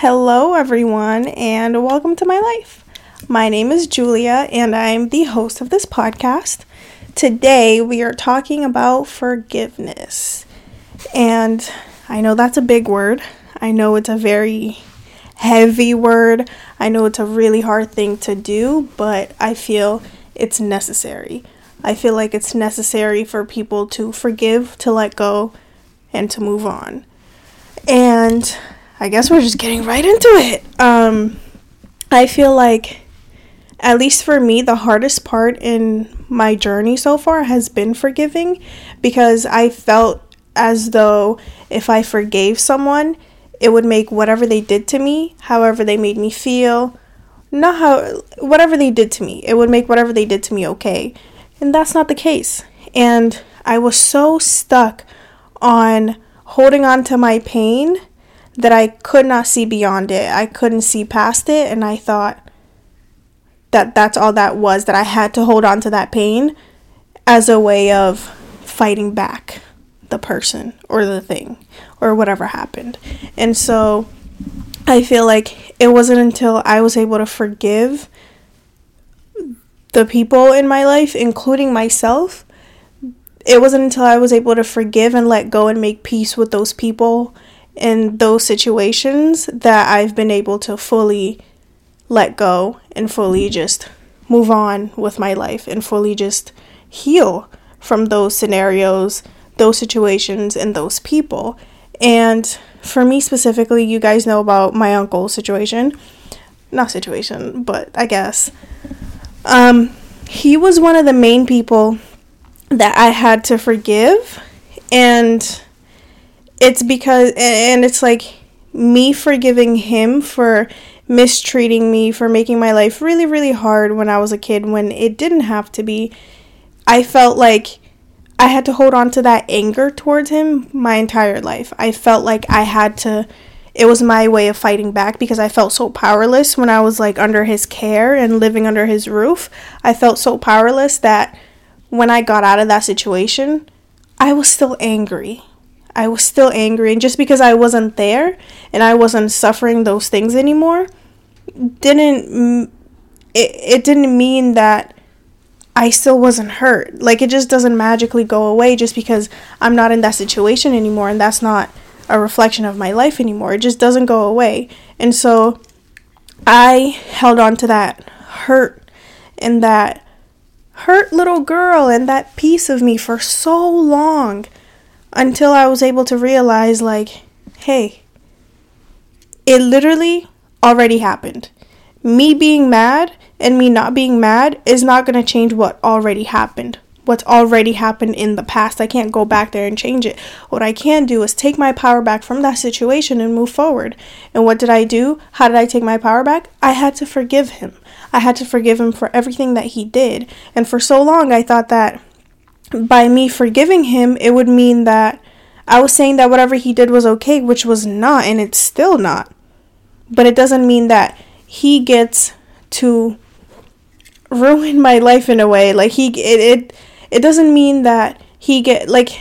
Hello, everyone, and welcome to my life. My name is Julia, and I'm the host of this podcast. Today, we are talking about forgiveness. And I know that's a big word, I know it's a very heavy word, I know it's a really hard thing to do, but I feel it's necessary. I feel like it's necessary for people to forgive, to let go, and to move on. And I guess we're just getting right into it. Um, I feel like, at least for me, the hardest part in my journey so far has been forgiving because I felt as though if I forgave someone, it would make whatever they did to me, however they made me feel, not how, whatever they did to me, it would make whatever they did to me okay. And that's not the case. And I was so stuck on holding on to my pain that I could not see beyond it. I couldn't see past it. And I thought that that's all that was, that I had to hold on to that pain as a way of fighting back the person or the thing or whatever happened. And so I feel like it wasn't until I was able to forgive the people in my life, including myself, it wasn't until I was able to forgive and let go and make peace with those people and those situations that I've been able to fully let go and fully just move on with my life and fully just heal from those scenarios, those situations, and those people. And for me specifically, you guys know about my uncle's situation. Not situation, but I guess. Um, he was one of the main people that I had to forgive. And it's because, and it's like me forgiving him for mistreating me, for making my life really, really hard when I was a kid when it didn't have to be. I felt like I had to hold on to that anger towards him my entire life. I felt like I had to it was my way of fighting back because I felt so powerless when I was like under his care and living under his roof. I felt so powerless that when I got out of that situation, I was still angry. I was still angry and just because I wasn't there and I wasn't suffering those things anymore didn't it, it didn't mean that I still wasn't hurt. Like it just doesn't magically go away just because I'm not in that situation anymore and that's not a reflection of my life anymore. It just doesn't go away. And so I held on to that hurt and that hurt little girl and that piece of me for so long until I was able to realize, like, hey, it literally already happened. Me being mad and me not being mad is not going to change what already happened what's already happened in the past. I can't go back there and change it. What I can do is take my power back from that situation and move forward. And what did I do? How did I take my power back? I had to forgive him. I had to forgive him for everything that he did. And for so long, I thought that by me forgiving him, it would mean that I was saying that whatever he did was okay, which was not, and it's still not. But it doesn't mean that he gets to ruin my life in a way. Like he it, it it doesn't mean that he get like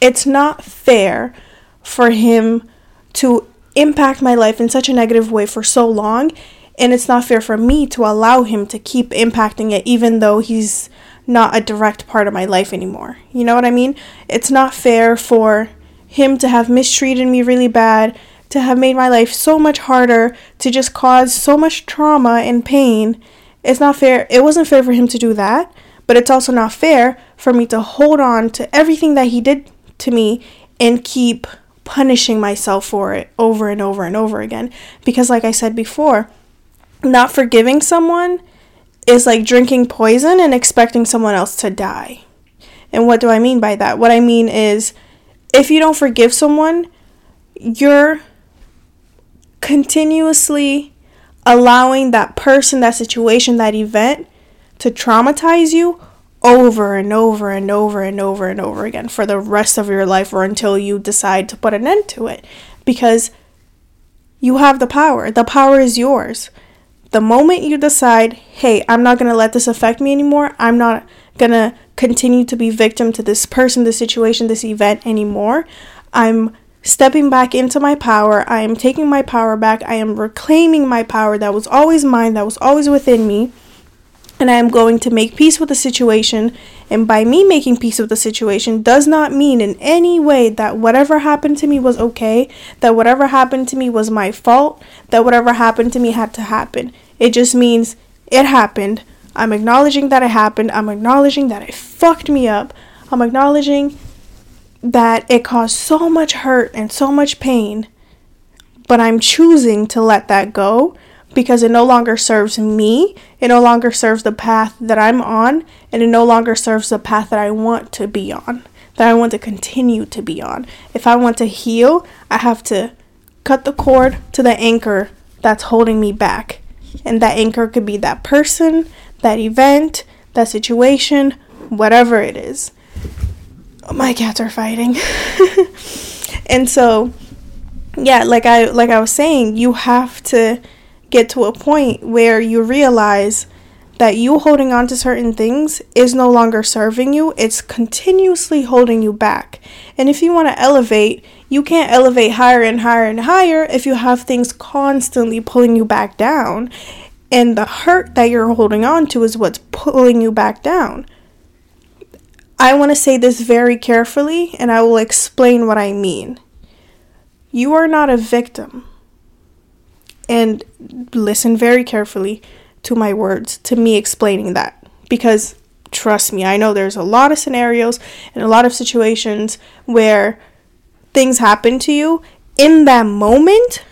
it's not fair for him to impact my life in such a negative way for so long and it's not fair for me to allow him to keep impacting it even though he's not a direct part of my life anymore. You know what I mean? It's not fair for him to have mistreated me really bad, to have made my life so much harder, to just cause so much trauma and pain. It's not fair. It wasn't fair for him to do that. But it's also not fair for me to hold on to everything that he did to me and keep punishing myself for it over and over and over again. Because, like I said before, not forgiving someone is like drinking poison and expecting someone else to die. And what do I mean by that? What I mean is if you don't forgive someone, you're continuously allowing that person, that situation, that event to traumatize you over and over and over and over and over again for the rest of your life or until you decide to put an end to it because you have the power. The power is yours. The moment you decide, hey, I'm not going to let this affect me anymore, I'm not going to continue to be victim to this person, this situation, this event anymore, I'm stepping back into my power. I am taking my power back. I am reclaiming my power that was always mine, that was always within me. And I am going to make peace with the situation. And by me making peace with the situation does not mean in any way that whatever happened to me was okay, that whatever happened to me was my fault, that whatever happened to me had to happen. It just means it happened. I'm acknowledging that it happened. I'm acknowledging that it fucked me up. I'm acknowledging that it caused so much hurt and so much pain, but I'm choosing to let that go because it no longer serves me, it no longer serves the path that I'm on, and it no longer serves the path that I want to be on, that I want to continue to be on. If I want to heal, I have to cut the cord to the anchor that's holding me back. And that anchor could be that person, that event, that situation, whatever it is oh, my cats are fighting. and so yeah, like I like I was saying, you have to get to a point where you realize that you holding on to certain things is no longer serving you, it's continuously holding you back. And if you want to elevate, you can't elevate higher and higher and higher if you have things constantly pulling you back down. And the hurt that you're holding on to is what's pulling you back down. I want to say this very carefully and I will explain what I mean. You are not a victim. And listen very carefully to my words, to me explaining that. Because trust me, I know there's a lot of scenarios and a lot of situations where things happen to you. In that moment,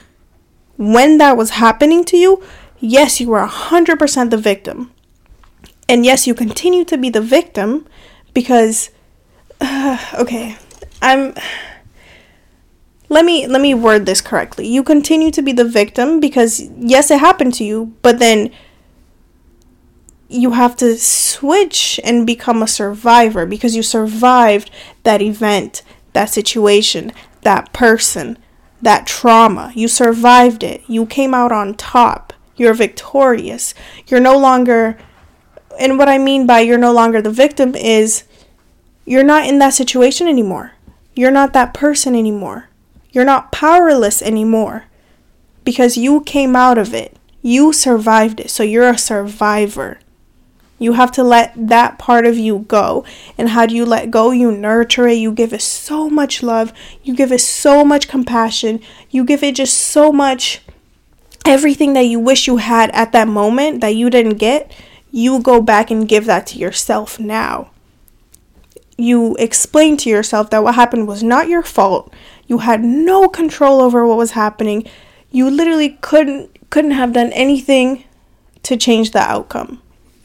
when that was happening to you, yes, you were 100% the victim. And yes, you continue to be the victim because uh, okay, I'm let me let me word this correctly. You continue to be the victim because yes, it happened to you, but then you have to switch and become a survivor because you survived that event, that situation, that person, that trauma. You survived it. You came out on top. You're victorious. You're no longer and what I mean by you're no longer the victim is you're not in that situation anymore. You're not that person anymore. You're not powerless anymore because you came out of it. You survived it. So you're a survivor. You have to let that part of you go. And how do you let go? You nurture it. You give it so much love. You give it so much compassion. You give it just so much everything that you wish you had at that moment that you didn't get you go back and give that to yourself now. You explain to yourself that what happened was not your fault. You had no control over what was happening. You literally couldn't couldn't have done anything to change the outcome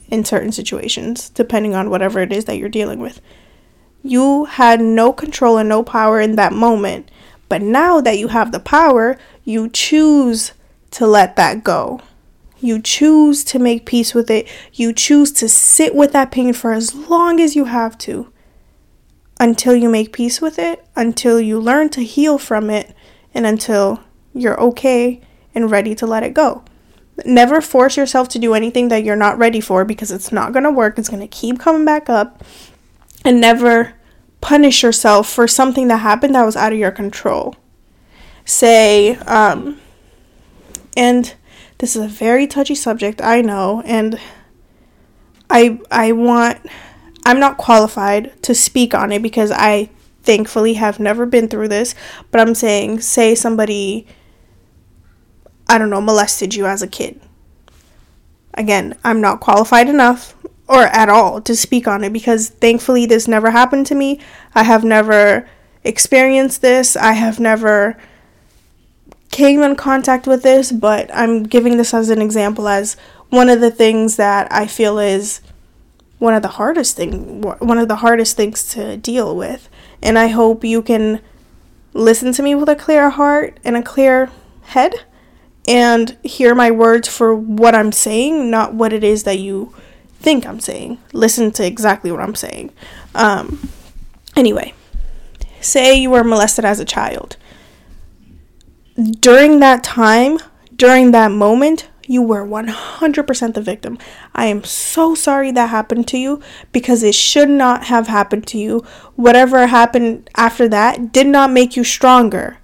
in certain situations, depending on whatever it is that you're dealing with. You had no control and no power in that moment. But now that you have the power, you choose to let that go. You choose to make peace with it. You choose to sit with that pain for as long as you have to until you make peace with it, until you learn to heal from it, and until you're okay and ready to let it go. Never force yourself to do anything that you're not ready for because it's not going to work. It's going to keep coming back up. And never punish yourself for something that happened that was out of your control. Say, um, and this is a very touchy subject, I know, and I I want I'm not qualified to speak on it because I thankfully have never been through this, but I'm saying say somebody I don't know molested you as a kid. Again, I'm not qualified enough or at all to speak on it because thankfully this never happened to me. I have never experienced this. I have never came in contact with this, but I'm giving this as an example as one of the things that I feel is one of the hardest thing one of the hardest things to deal with. And I hope you can listen to me with a clear heart and a clear head and hear my words for what I'm saying, not what it is that you think I'm saying. Listen to exactly what I'm saying. Um anyway, say you were molested as a child during that time, during that moment, you were 100% the victim. I am so sorry that happened to you because it should not have happened to you. Whatever happened after that did not make you stronger.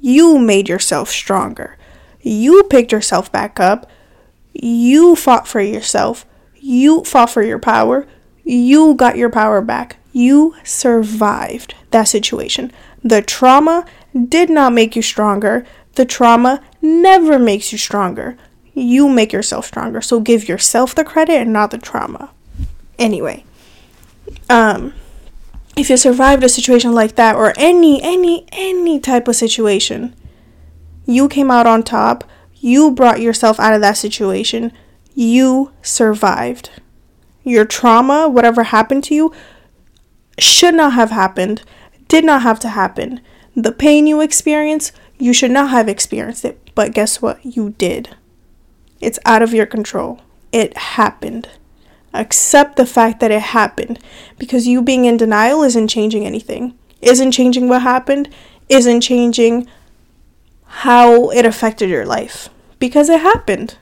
You made yourself stronger. You picked yourself back up. You fought for yourself. You fought for your power. You got your power back. You survived that situation. The trauma did not make you stronger. The trauma never makes you stronger. You make yourself stronger. So give yourself the credit and not the trauma. Anyway, um if you survived a situation like that or any any any type of situation you came out on top. You brought yourself out of that situation. You survived. Your trauma whatever happened to you should not have happened did not have to happen. The pain you experienced you should not have experienced it. But guess what? You did it's out of your control it happened Accept the fact that it happened because you being in denial isn't changing anything, isn't changing what happened, isn't changing how it affected your life because it happened.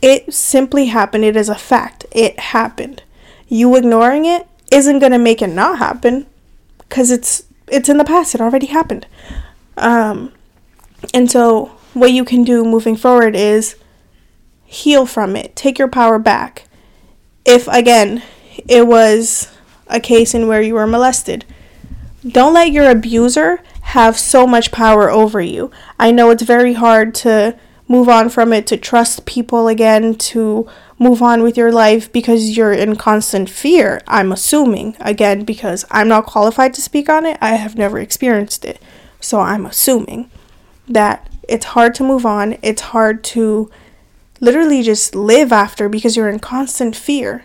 It simply happened. It is a fact. It happened. You ignoring it isn't going to make it not happen because it's it's in the past. It already happened. Um, and so what you can do moving forward is heal from it. Take your power back if again it was a case in where you were molested. Don't let your abuser have so much power over you. I know it's very hard to move on from it, to trust people again, to move on with your life because you're in constant fear. I'm assuming, again, because I'm not qualified to speak on it, I have never experienced it. So I'm assuming that it's hard to move on, it's hard to literally just live after because you're in constant fear.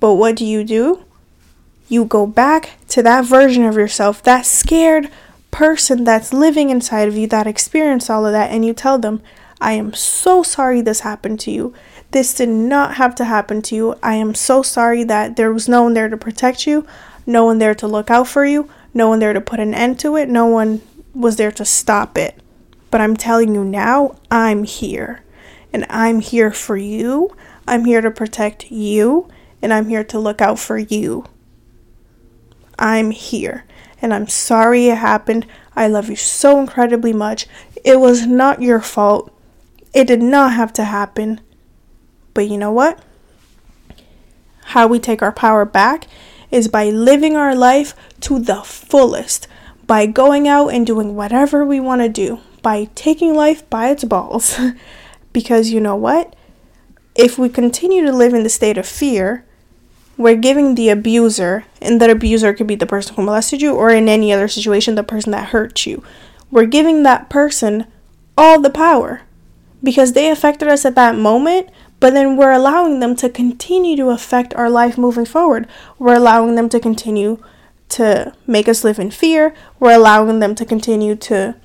But what do you do? You go back to that version of yourself, that scared person that's living inside of you that experienced all of that, and you tell them, I am so sorry this happened to you. This did not have to happen to you. I am so sorry that there was no one there to protect you, no one there to look out for you, no one there to put an end to it, no one was there to stop it. But I'm telling you now, I'm here and I'm here for you. I'm here to protect you, and I'm here to look out for you. I'm here, and I'm sorry it happened. I love you so incredibly much. It was not your fault. It did not have to happen. But you know what? How we take our power back is by living our life to the fullest, by going out and doing whatever we want to do, by taking life by its balls. Because you know what? If we continue to live in the state of fear, we're giving the abuser, and that abuser could be the person who molested you, or in any other situation, the person that hurt you. We're giving that person all the power because they affected us at that moment, but then we're allowing them to continue to affect our life moving forward. We're allowing them to continue to make us live in fear. We're allowing them to continue to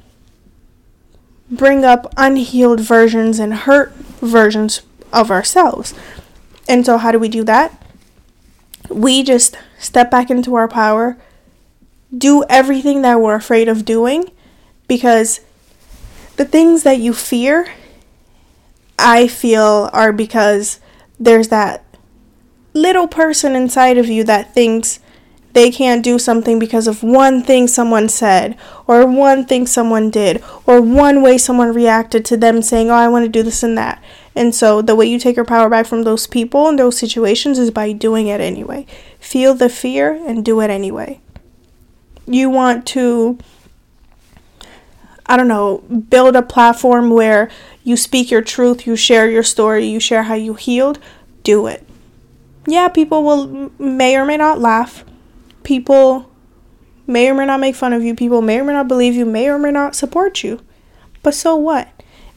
bring up unhealed versions and hurt versions of ourselves. And so, how do we do that? We just step back into our power, do everything that we're afraid of doing, because the things that you fear, I feel, are because there's that little person inside of you that thinks they can't do something because of one thing someone said, or one thing someone did, or one way someone reacted to them saying, Oh, I want to do this and that. And so, the way you take your power back from those people and those situations is by doing it anyway. Feel the fear and do it anyway. You want to, I don't know, build a platform where you speak your truth, you share your story, you share how you healed. Do it. Yeah, people will may or may not laugh people may or may not make fun of you, people may or may not believe you, may or may not support you. But so what?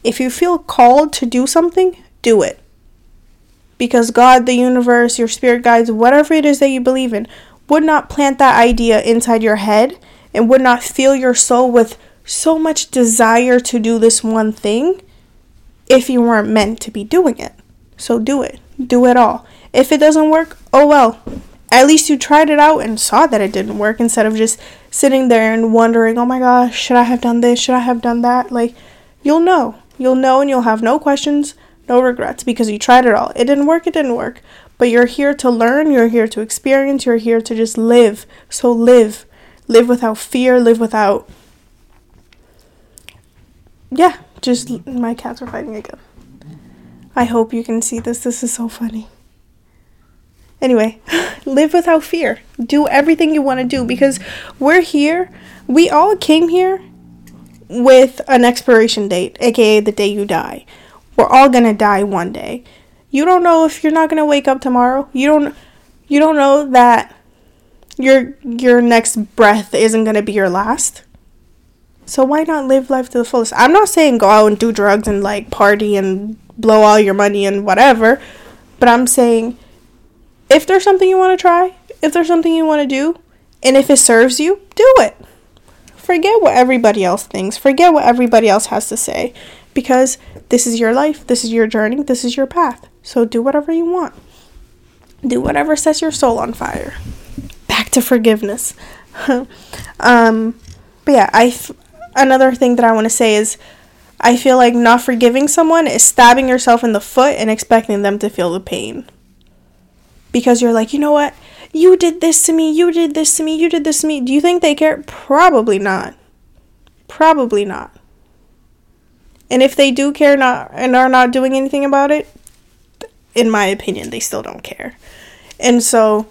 If you feel called to do something, do it. Because God, the universe, your spirit guides, whatever it is that you believe in, would not plant that idea inside your head and would not fill your soul with so much desire to do this one thing if you weren't meant to be doing it. So do it. Do it all. If it doesn't work, oh well at least you tried it out and saw that it didn't work instead of just sitting there and wondering, oh my gosh, should I have done this? Should I have done that? Like, you'll know. You'll know and you'll have no questions, no regrets because you tried it all. It didn't work, it didn't work. But you're here to learn, you're here to experience, you're here to just live. So live. Live without fear, live without yeah, just my cats are fighting again. I hope you can see this. This is so funny. Anyway, live without fear. Do everything you want to do because we're here. We all came here with an expiration date, aka the day you die. We're all going to die one day. You don't know if you're not going to wake up tomorrow. You don't you don't know that your your next breath isn't going to be your last. So why not live life to the fullest? I'm not saying go out and do drugs and like party and blow all your money and whatever, but I'm saying if there's something you want to try, if there's something you want to do, and if it serves you, do it. Forget what everybody else thinks. Forget what everybody else has to say because this is your life, this is your journey, this is your path. So do whatever you want. Do whatever sets your soul on fire. Back to forgiveness. um, but yeah, I f- another thing that I want to say is I feel like not forgiving someone is stabbing yourself in the foot and expecting them to feel the pain. Because you're like, you know what? You did this to me, you did this to me, you did this to me. Do you think they care? Probably not. Probably not. And if they do care not and are not doing anything about it, in my opinion, they still don't care. And so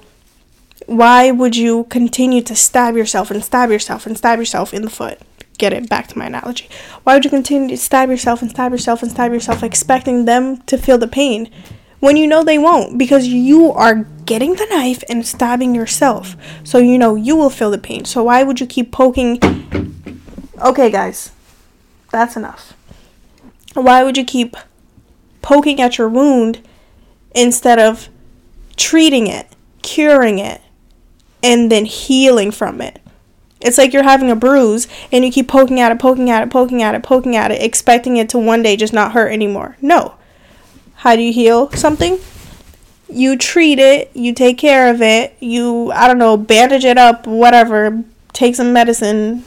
why would you continue to stab yourself and stab yourself and stab yourself in the foot? Get it back to my analogy. Why would you continue to stab yourself and stab yourself and stab yourself expecting them to feel the pain when you know they won't because you are getting the knife and stabbing yourself. So you know you will feel the pain. So why would you keep poking Okay, guys. That's enough. Why would you keep poking at your wound instead of treating it, curing it, and then healing from it? It's like you're having a bruise and you keep poking at it, poking at it, poking at it, poking at it, expecting it to one day just not hurt anymore. No. How do you heal something? You treat it, you take care of it, you, I don't know, bandage it up, whatever, take some medicine.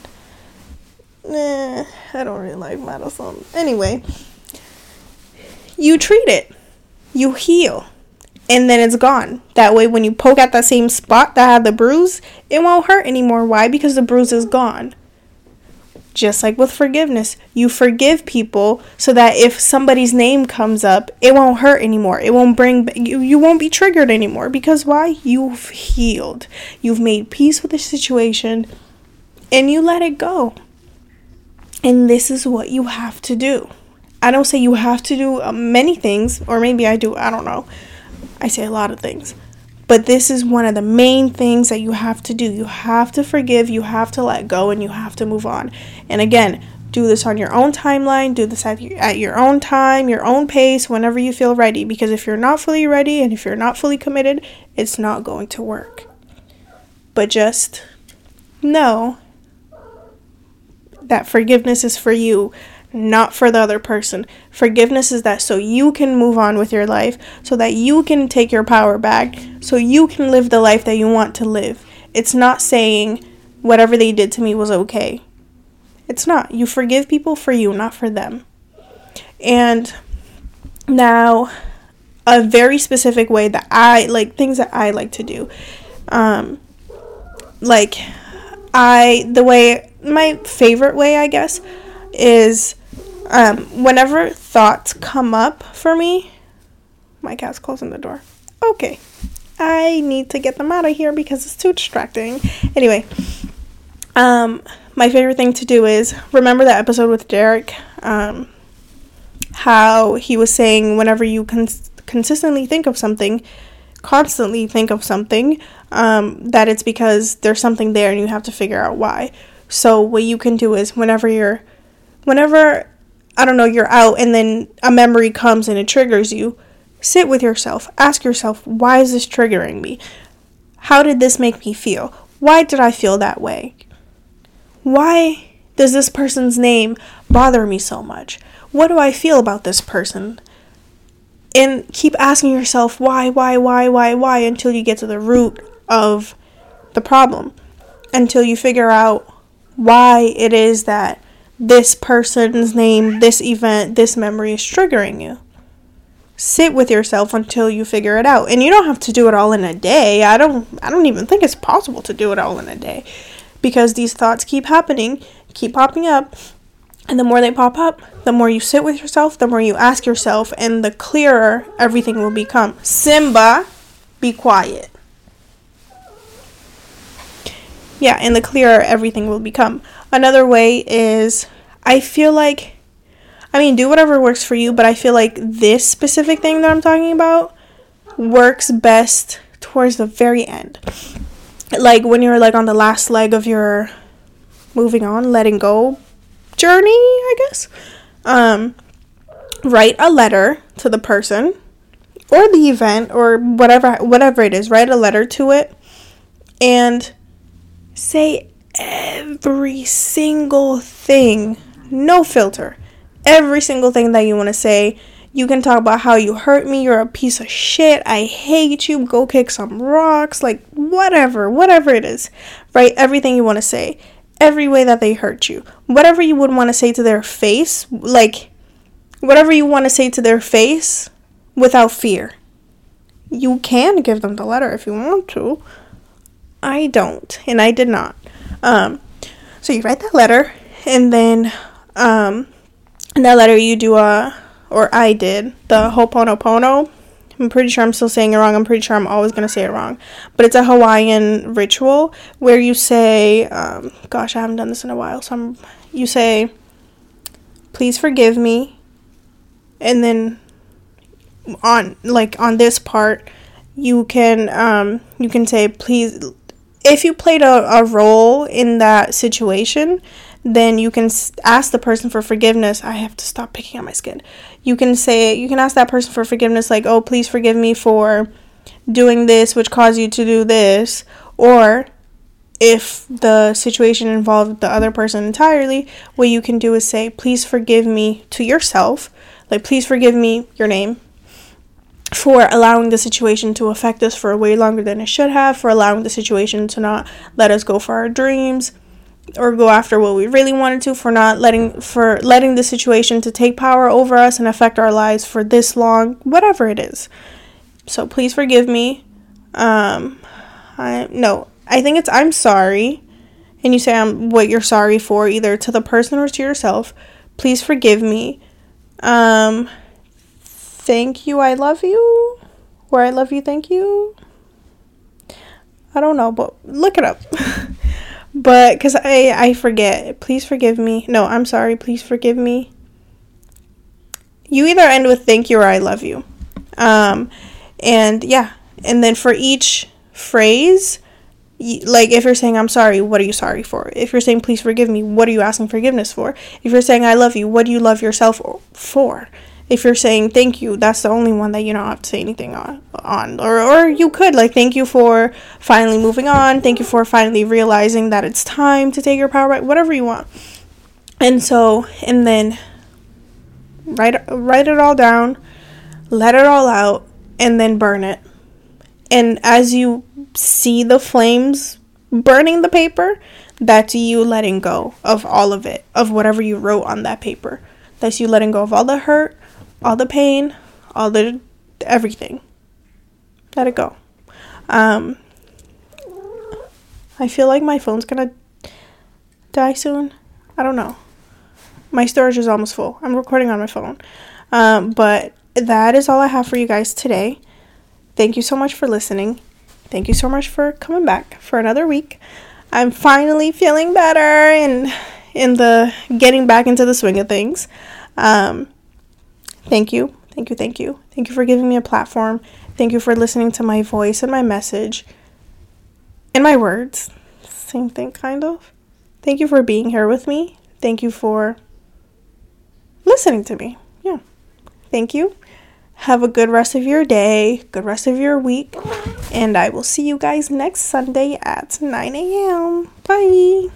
Eh, I don't really like medicine. Anyway, you treat it, you heal, and then it's gone. That way, when you poke at that same spot that had the bruise, it won't hurt anymore. Why? Because the bruise is gone. Just like with forgiveness, you forgive people so that if somebody's name comes up, it won't hurt anymore. It won't bring you you won't be triggered anymore because why? You've healed. You've made peace with the situation and you let it go. And this is what you have to do. I don't say you have to do uh, many things, or maybe I do, I don't know. I say a lot of things. But this is one of the main things that you have to do. You have to forgive, you have to let go, and you have to move on. And again, do this on your own timeline, do this at your, at your own time, your own pace, whenever you feel ready. Because if you're not fully ready and if you're not fully committed, it's not going to work. But just know that forgiveness is for you, not for the other person. Forgiveness is that so you can move on with your life, so that you can take your power back, so you can live the life that you want to live. It's not saying whatever they did to me was okay. It's not. You forgive people for you, not for them. And now, a very specific way that I like things that I like to do. Um, like, I, the way, my favorite way, I guess, is um, whenever thoughts come up for me, my cat's closing the door. Okay. I need to get them out of here because it's too distracting. Anyway, um, my favorite thing to do is remember that episode with Derek, um, how he was saying whenever you cons- consistently think of something, constantly think of something, um, that it's because there's something there and you have to figure out why. So what you can do is whenever you're, whenever I don't know, you're out and then a memory comes and it triggers you, sit with yourself. Ask yourself, why is this triggering me? How did this make me feel? Why did I feel that way? Why does this person's name bother me so much? What do I feel about this person? And keep asking yourself why, why, why, why, why until you get to the root of the problem. Until you figure out why it is that this person's name, this event, this memory is triggering you. Sit with yourself until you figure it out. And you don't have to do it all in a day. I don't I don't even think it's possible to do it all in a day because these thoughts keep happening, keep popping up, And the more they pop up, the more you sit with yourself, the more you ask yourself, and the clearer everything will become. Simba, be quiet. Yeah, and the clearer everything will become. Another way is I feel like, I mean, do whatever works for you, but I feel like this specific thing that I'm talking about works best towards the very end. Like when you're like on the last leg of your moving on, letting go journey, I guess. Um, write a letter to the person or the event or whatever whatever it is. Write a letter to it and say every single thing, no filter. Every single thing that you want to say. You can talk about how you hurt me, you're a piece of shit, I hate you, go kick some rocks, like whatever, whatever it is. Write everything you want to say every way that they hurt you. Whatever you would want to say to their face, like whatever you want to say to their face without fear. You can give them the letter if you want to. I don't, and I did not. Um, so you write that letter, and then um, in that letter you do a, or I did the Ho'oponopono I'm pretty sure I'm still saying it wrong. I'm pretty sure I'm always going to say it wrong. But it's a Hawaiian ritual where you say, um, gosh, I haven't done this in a while. So I'm, you say, please forgive me. And then on, like, on this part, you can, um, you can say, please, if you played a, a role in that situation, then you can ask the person for forgiveness. I have to stop picking on my skin. You can say, you can ask that person for forgiveness, like, oh, please forgive me for doing this, which caused you to do this. Or if the situation involved the other person entirely, what you can do is say, please forgive me to yourself. Like, please forgive me, your name, for allowing the situation to affect us for way longer than it should have, for allowing the situation to not let us go for our dreams or go after what we really wanted to for not letting for letting the situation to take power over us and affect our lives for this long whatever it is. So please forgive me. Um i no i think it's i'm sorry. And you say i'm what you're sorry for either to the person or to yourself. Please forgive me. Um thank you i love you or i love you thank you i don't know but look it up But because I I forget, please forgive me. No, I'm sorry. Please forgive me. You either end with thank you or I love you. Um, and yeah, and then for each phrase, like if you're saying I'm sorry, what are you sorry for? If you're saying please forgive me, what are you asking forgiveness for? If you're saying I love you, what do you love yourself for? If you're saying thank you, that's the only one that you don't have to say anything on. on. Or, or you could, like, thank you for finally moving on. Thank you for finally realizing that it's time to take your power back. Whatever you want. And so, and then write, write it all down, let it all out, and then burn it. And as you see the flames burning the paper, that's you letting go of all of it, of whatever you wrote on that paper. That's you letting go of all the hurt, all the pain, all the everything. Let it go. Um, I feel like my phone's gonna die soon. I don't know. My storage is almost full. I'm recording on my phone. Um, but that is all I have for you guys today. Thank you so much for listening. Thank you so much for coming back for another week. I'm finally feeling better and in the getting back into the swing of things. Um, Thank you. Thank you. Thank you. Thank you for giving me a platform. Thank you for listening to my voice and my message and my words. Same thing, kind of. Thank you for being here with me. Thank you for listening to me. Yeah. Thank you. Have a good rest of your day, good rest of your week, and I will see you guys next Sunday at 9 a.m. Bye.